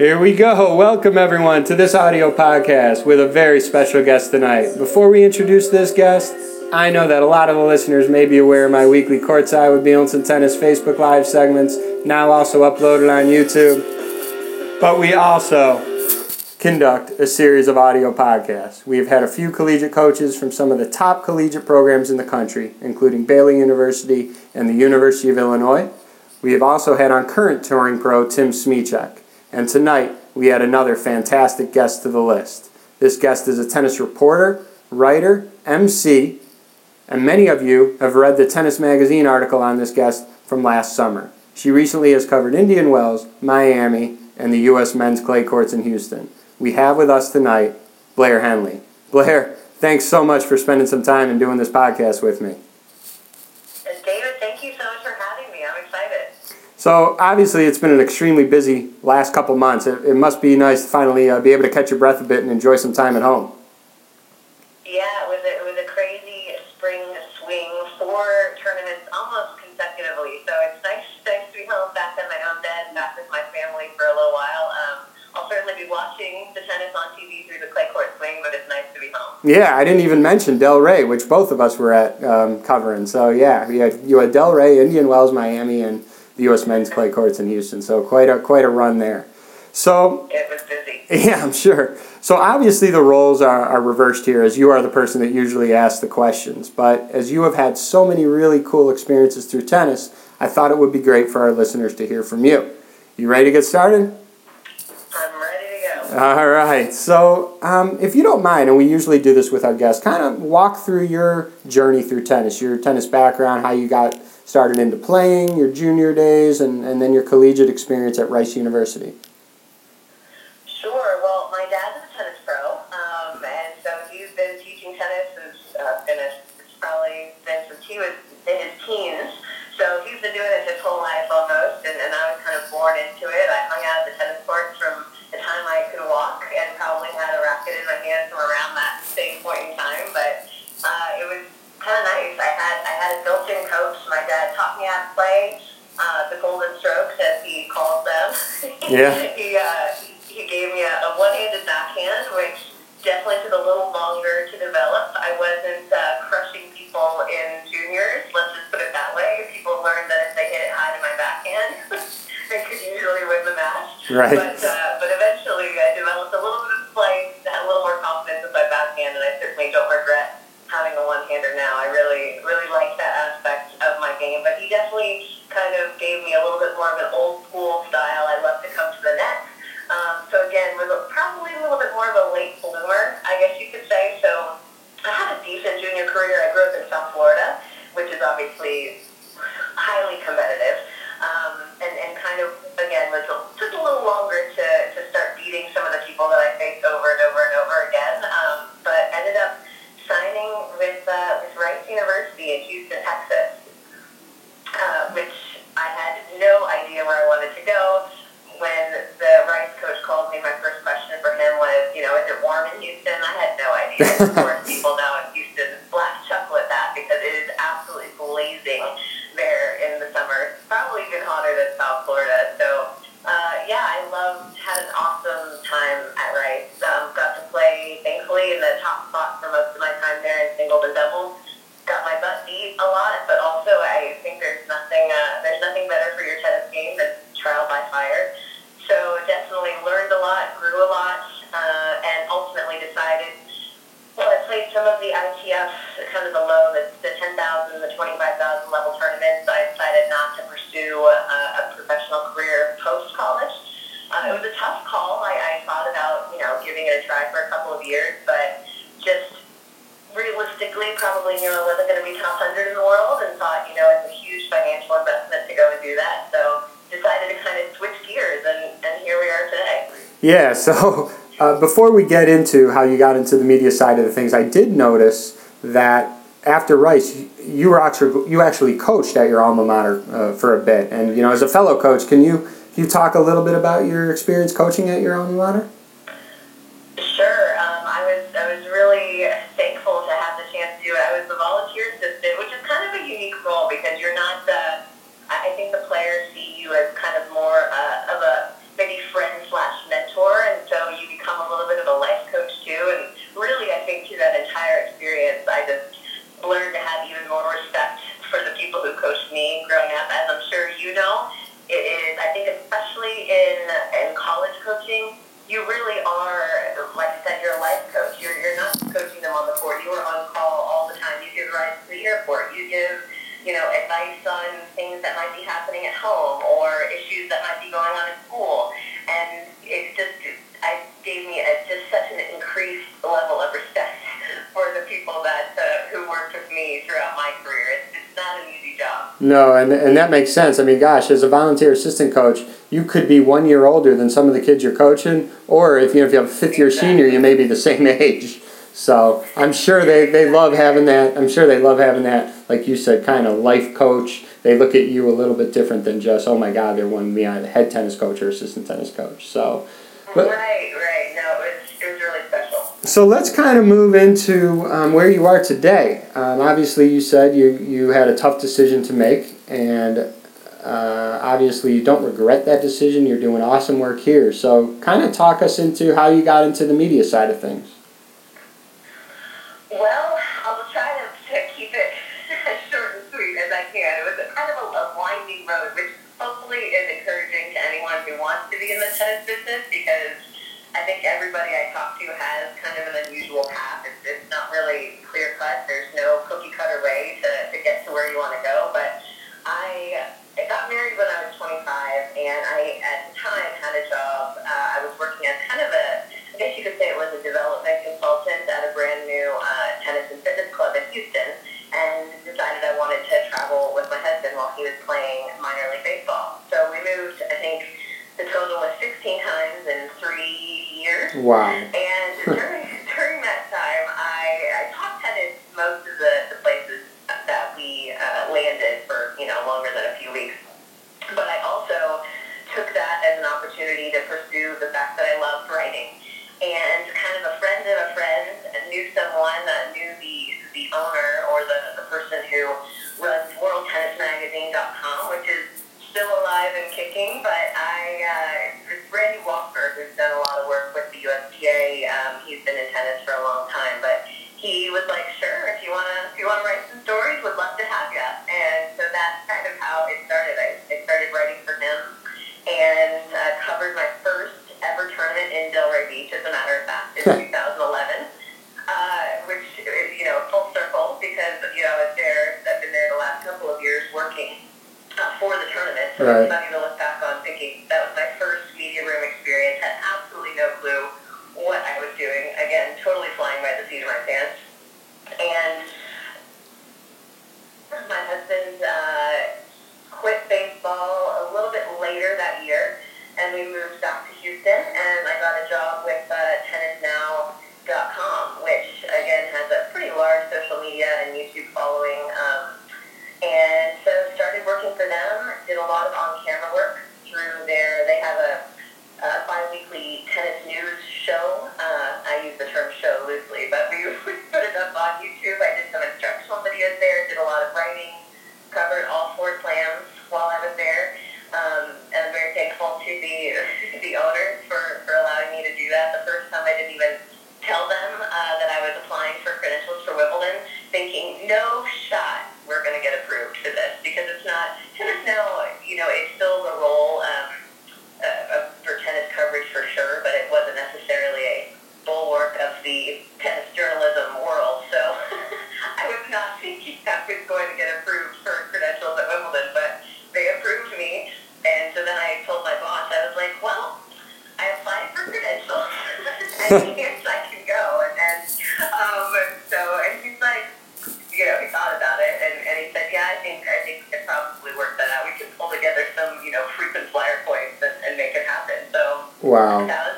Here we go. Welcome, everyone, to this audio podcast with a very special guest tonight. Before we introduce this guest, I know that a lot of the listeners may be aware of my weekly Courtside with Bielenson Tennis Facebook Live segments, now also uploaded on YouTube. But we also conduct a series of audio podcasts. We have had a few collegiate coaches from some of the top collegiate programs in the country, including Baylor University and the University of Illinois. We have also had on current touring pro Tim Smyczek. And tonight, we had another fantastic guest to the list. This guest is a tennis reporter, writer, MC, and many of you have read the Tennis Magazine article on this guest from last summer. She recently has covered Indian Wells, Miami, and the U.S. men's clay courts in Houston. We have with us tonight Blair Henley. Blair, thanks so much for spending some time and doing this podcast with me. So obviously, it's been an extremely busy last couple months. It, it must be nice to finally uh, be able to catch your breath a bit and enjoy some time at home. Yeah, it was a, it was a crazy spring swing, four tournaments almost consecutively. So it's nice, nice to be home, back in my own bed, back with my family for a little while. Um, I'll certainly be watching the tennis on TV through the clay court swing, but it's nice to be home. Yeah, I didn't even mention Delray, which both of us were at um, covering. So yeah, you had, you had Delray, Indian Wells, Miami, and the U.S. men's clay courts in Houston. So quite a quite a run there. So it was busy. Yeah, I'm sure. So obviously the roles are, are reversed here, as you are the person that usually asks the questions. But as you have had so many really cool experiences through tennis, I thought it would be great for our listeners to hear from you. You ready to get started? I'm ready to go. All right. So, um, if you don't mind, and we usually do this with our guests, kind of walk through your journey through tennis, your tennis background, how you got started into playing, your junior days, and, and then your collegiate experience at Rice University? Yeah. he, uh, he gave me a, a one-handed backhand, which definitely took a little longer to develop. I wasn't uh, crushing people in juniors. Let's just put it that way. People learned that if they hit it high to my backhand, they could usually win the match. Right. But you know, is it warm in Houston? I had no idea. of course, people giving it a try for a couple of years, but just realistically probably knew I wasn't going to be top 100 in the world and thought, you know, it's a huge financial investment to go and do that. So decided to kind of switch gears, and, and here we are today. Yeah, so uh, before we get into how you got into the media side of the things, I did notice that after Rice, you were actually you actually coached at your alma mater uh, for a bit, and you know, as a fellow coach, can you can you talk a little bit about your experience coaching at your alma mater? And, that makes sense. I mean, gosh, as a volunteer assistant coach, you could be one year older than some of the kids you're coaching, or if you know, if you have a fifth year Exactly. senior, you may be the same age. So I'm sure they, they love having that. I'm sure they love having that, like you said, kind of life coach. They look at you a little bit different than just, oh my God, they're one the head tennis coach or assistant tennis coach. So, But- right, right. No, it was, it was really special. so let's kind of move into um, where you are today. Um, obviously, you said you, you had a tough decision to make, and uh, obviously, you don't regret that decision. You're doing awesome work here. So, kind of talk us into how you got into the media side of things. Well, I'll try to, to keep it as short and sweet as I can. It was a kind of a, a winding road, which hopefully is encouraging to anyone who wants to be in the tennis business because I think everybody I talk to has kind of an unusual path. It's, it's not really clear cut. There's no cookie cutter way to, to get to where you want to go. But I, I got married when I was 25, and I at the time had a job. Uh, I was working as kind of a, I guess you could say it was a development consultant at a brand new uh, tennis and fitness club in Houston, and decided I wanted to travel with my husband while he was playing minor league baseball. So we moved, I think the total was 16 times in three years. Wow. And during, during that time, I, I taught tennis most of the, the places took that as an opportunity to pursue the fact that I loved writing. And kind of a friend of a friend knew someone, uh, knew the, the owner or the, the person who Wow.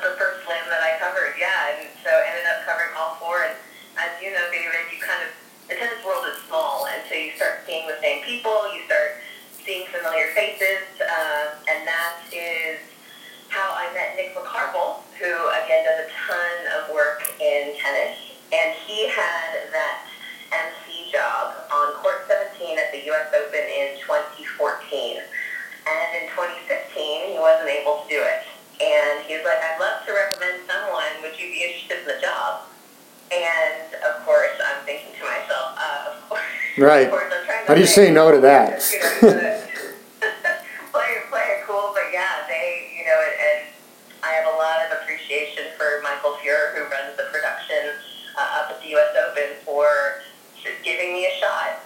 Right. How do you say no to that? Play, play it cool, but yeah, they, you know, and, and I have a lot of appreciation for Michael Fuhrer, who runs the production uh, up at the U.S. Open, for just giving me a shot.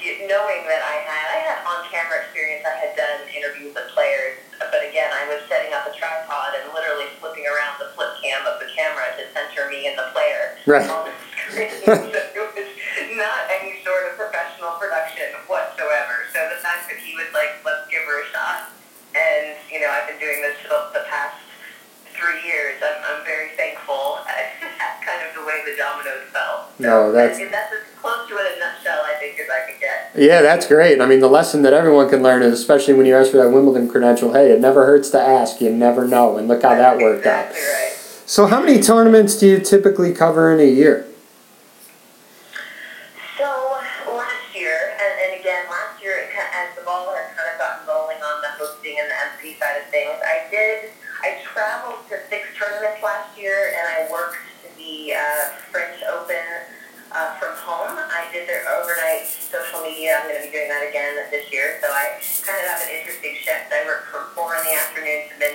Knowing that I had, I had on-camera experience, I had done interviews with players, but again, I was setting up a tripod and literally flipping around the flip cam of the camera to center me and the player Right. Yeah, that's great. I mean, the lesson that everyone can learn is, especially when you ask for that Wimbledon credential, hey, it never hurts to ask. You never know, and look how that worked out. exactly right. So, how many tournaments do you typically cover in a year?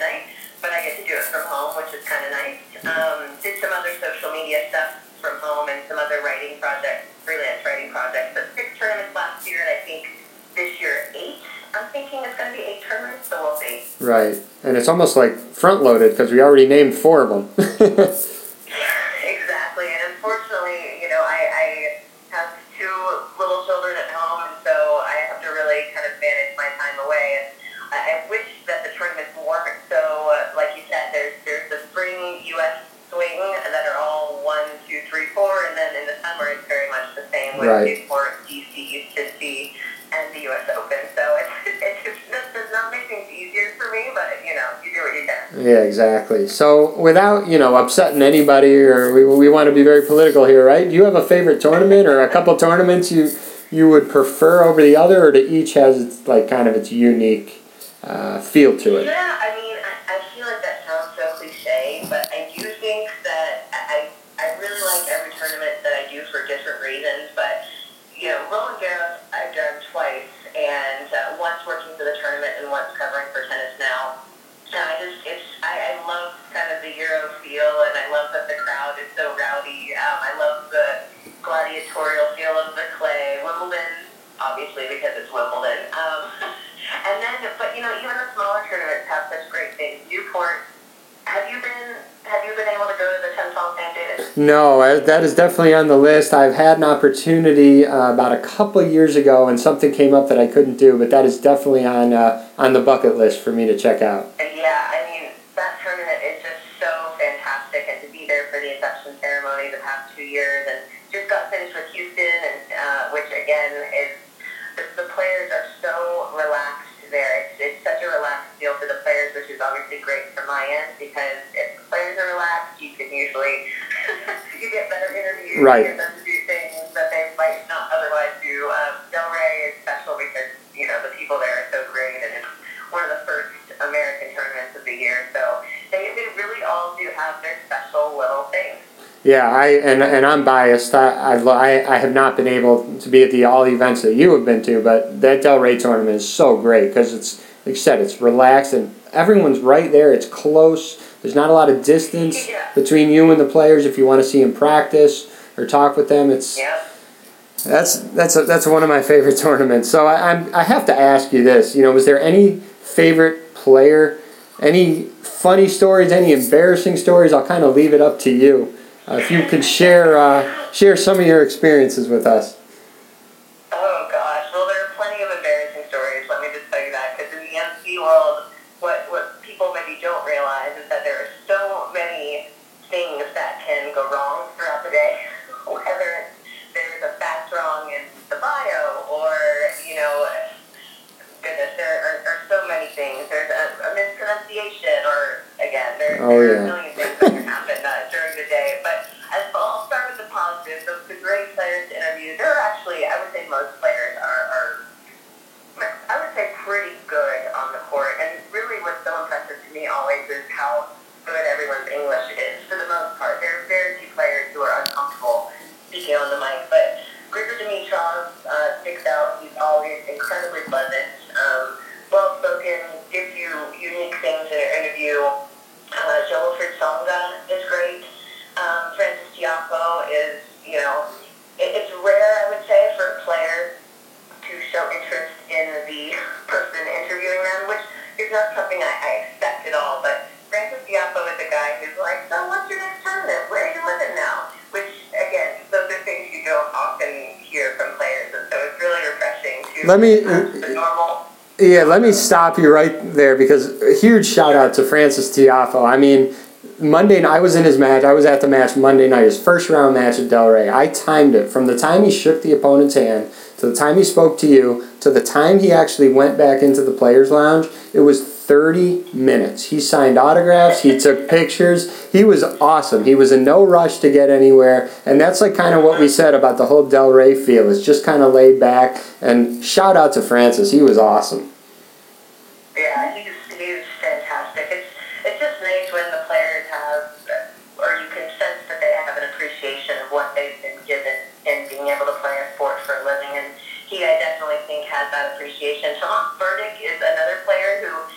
Midnight, but I get to do it from home, which is kind of nice. Um, did some other social media stuff from home and some other writing projects, freelance writing projects. But six tournaments last year, and I think this year eight. I'm thinking it's going to be eight tournaments, so we'll see. Right, and it's almost like front loaded because we already named four of them. then in the summer it's very much the same with Right. Newport, D.C., Cincy, and the U.S. Open. So it, it just that not make things easier for me, but you know, you do what you can. Yeah, exactly. So, without you know upsetting anybody, or we, we want to be very political here, right? Do you have a favorite tournament or a couple tournaments you you would prefer over the other, or do each has its like kind of its unique uh, feel to it? Yeah, I mean, different reasons. But, you know, Roland Garros, I've done twice, and uh, once working for the tournament and once covering for tennis now. And I just, it's, I, I love kind of the Euro feel, and I love that the crowd is so rowdy. Um, I love the gladiatorial feel of the clay. Wimbledon, obviously, because it's Wimbledon. Um, and then, but you know, even the smaller tournaments have such great things. Newport, have you been, have you been able to go to the Hall St. No, that is definitely on the list. I've had an opportunity uh, about a couple years ago, and something came up that I couldn't do, but that is definitely on uh, on the bucket list for me to check out. Interviews, Right. get them to do things that they might not otherwise do. Um, Delray is special because you know the people there are so great, and it's one of the first American tournaments of the year. So they, they really all do have their special little things. Yeah, I and and I'm biased. I I, lo- I I have not been able to be at the all the events that you have been to, but that Delray tournament is so great because it's like you said, it's relaxed and everyone's right there. It's close. There's not a lot of distance Yeah. between you and the players if you want to see them practice or talk with them. It's Yeah. that's that's a, that's one of my favorite tournaments. So I I'm, I have to ask you this. You know, was there any favorite player, any funny stories, any embarrassing stories? I'll kind of leave it up to you. Uh, if you could share uh, share some of your experiences with us. Oh, yeah. Let me- uh, normal. Yeah, let me stop you right there because a huge shout out to Frances Tiafoe. I mean, Monday night, I was in his match. I was at the match Monday night, his first round match at Delray. I timed it from the time he shook the opponent's hand to the time he spoke to you to the time he actually went back into the players' lounge. It was 30 minutes. He signed autographs, he took pictures. He was awesome. He was in no rush to get anywhere. And that's like kind of what we said about the whole Delray feel. It's just kind of laid back. And shout out to Frances. He was awesome. Yeah, he's, he's fantastic. It's, it's just nice when the players have, or you can sense that they have an appreciation of what they've been given and being able to play a sport for a living. And he, I definitely think, has that appreciation. Tomas Berdych is another player who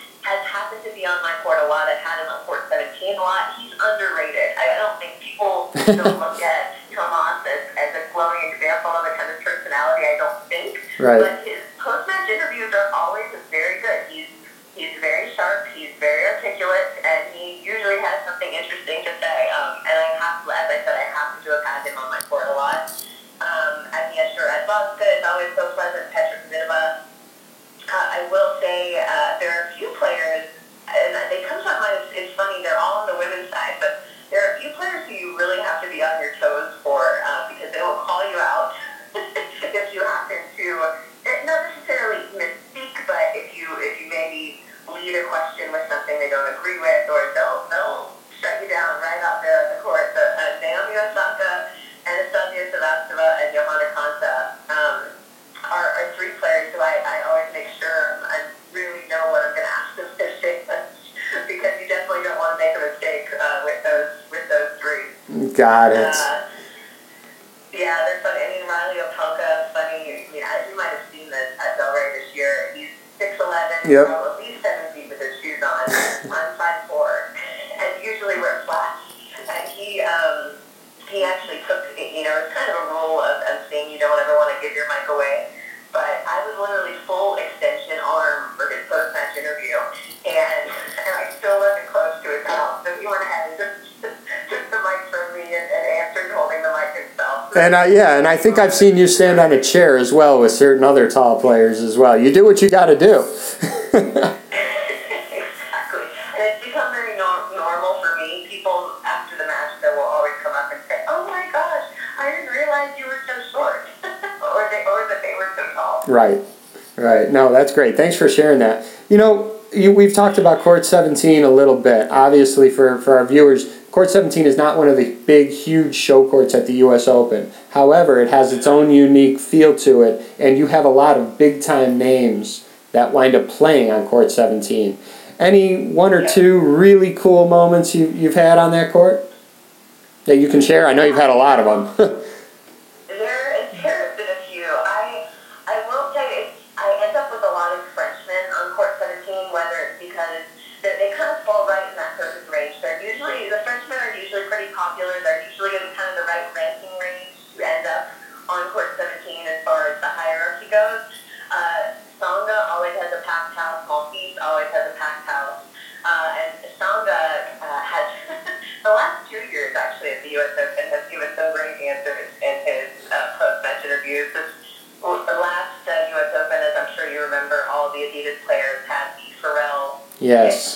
on my court a lot. I've had him on court 17 a lot. He's underrated. I don't think people don't look at Tomas as, as a glowing example of a kind of personality. I don't think. Right. But his post-match interviews are always very good. He's he's very sharp. He's very articulate, and he usually has something interesting to say. Um, and I have, as I said, I happen to have had him on my court a lot. Um, and yeah, sure. Advaska is always so pleasant. Petra Got it. Uh, yeah, they're funny. I mean, Reilly Opelka, funny. You, know, you might have seen this at Delray this year. He's 6'11", Yep. so at least 7 feet with his shoes on. I'm 5'4", and usually wear flats. And he, um, he actually took, you know, it's kind of a rule of, of saying you don't ever want to give your mic away. And I, yeah, and I think I've seen you stand on a chair as well with certain other tall players as well. You do what you got to do. exactly. And it's become very nor- normal for me. People after the match that will always come up and say, "Oh my gosh, I didn't realize you were so short," or they, or that they were so tall. right, right. No, that's great. Thanks for sharing that. You know, you, we've talked about Court 17 a little bit. Obviously, for, for our viewers, Court 17 is not one of the big, huge show courts at the U.S. Open. However, it has its own unique feel to it, and you have a lot of big time names that wind up playing on Court 17. Any one or two really cool moments you, you've had on that court that you can share? I know you've had a lot of them.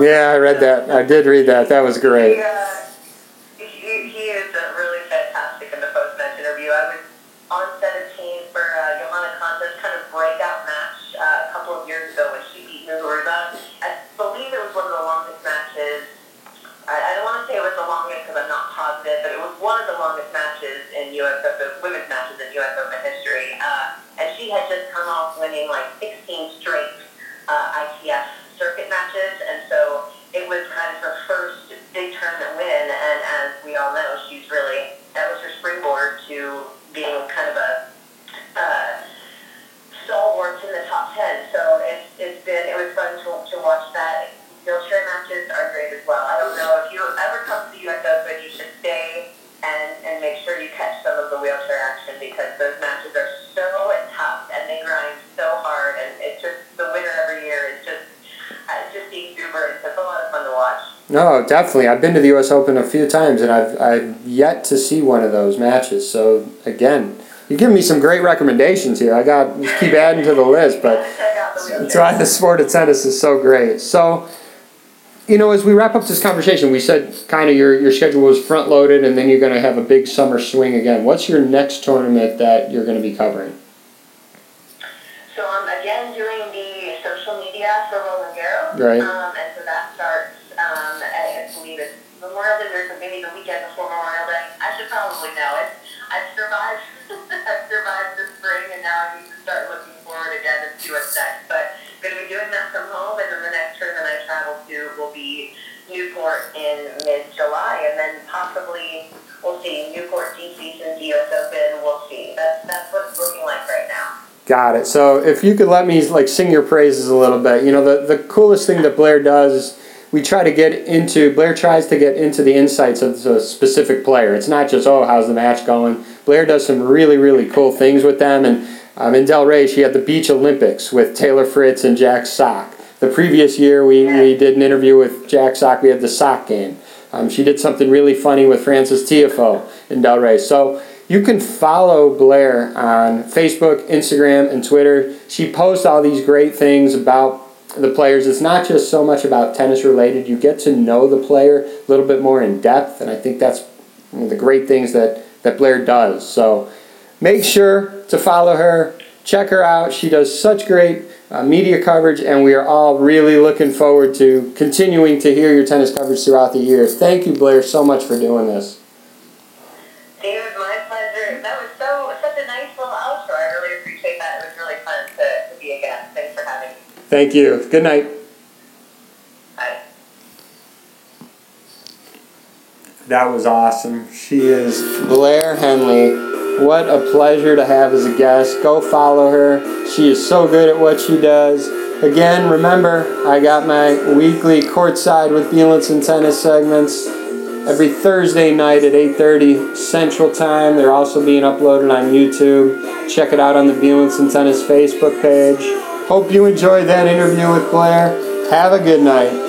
Yeah, I read that. I did read that. That was great. uh, No, definitely. I've been to the U.S. Open a few times, and I've I've yet to see one of those matches. So again, you're giving me some great recommendations here. I got keep adding to the list, but that's why the sport of tennis is so great. So, you know, as we wrap up this conversation, we said kind of your your schedule was front loaded, and then you're going to have a big summer swing again. What's your next tournament that you're going to be covering? So I'm again doing the social media for Roland Garros. Right. Um, in mid-July, and then possibly we'll see Newport DC and US Open. We'll see. That's that's what it's looking like right now. Got it. So if you could let me like sing your praises a little bit, you know the the coolest thing that Blair does we try to get into Blair tries to get into the insights of the specific player. It's not just oh how's the match going. Blair does some really really cool things with them. And um, in Delray, she had the Beach Olympics with Taylor Fritz and Jack Sock. The previous year, we, we did an interview with Jack Sock. We had the sock game. Um, she did something really funny with Frances Tiafoe in Delray. So you can follow Blair on Facebook, Instagram, and Twitter. She posts all these great things about the players. It's not just so much about tennis related. You get to know the player a little bit more in depth, and I think that's one of the great things that, that Blair does. So make sure to follow her, check her out. She does such great uh, media coverage, and we are all really looking forward to continuing to hear your tennis coverage throughout the year. Thank you, Blair, so much for doing this. David, my pleasure. That was so such a nice little outro. I really appreciate that. It was really fun to, to be a guest. Thanks for having me. Thank you. Good night. Bye. That was awesome. She is Blair Henley. What a pleasure to have as a guest. Go follow her. She is so good at what she does. Again, remember, I got my weekly courtside with Bielenson tennis segments every Thursday night at 8.30 Central Time. They're also being uploaded on YouTube. Check it out on the Bielenson Tennis Facebook page. Hope you enjoyed that interview with Blair. Have a good night.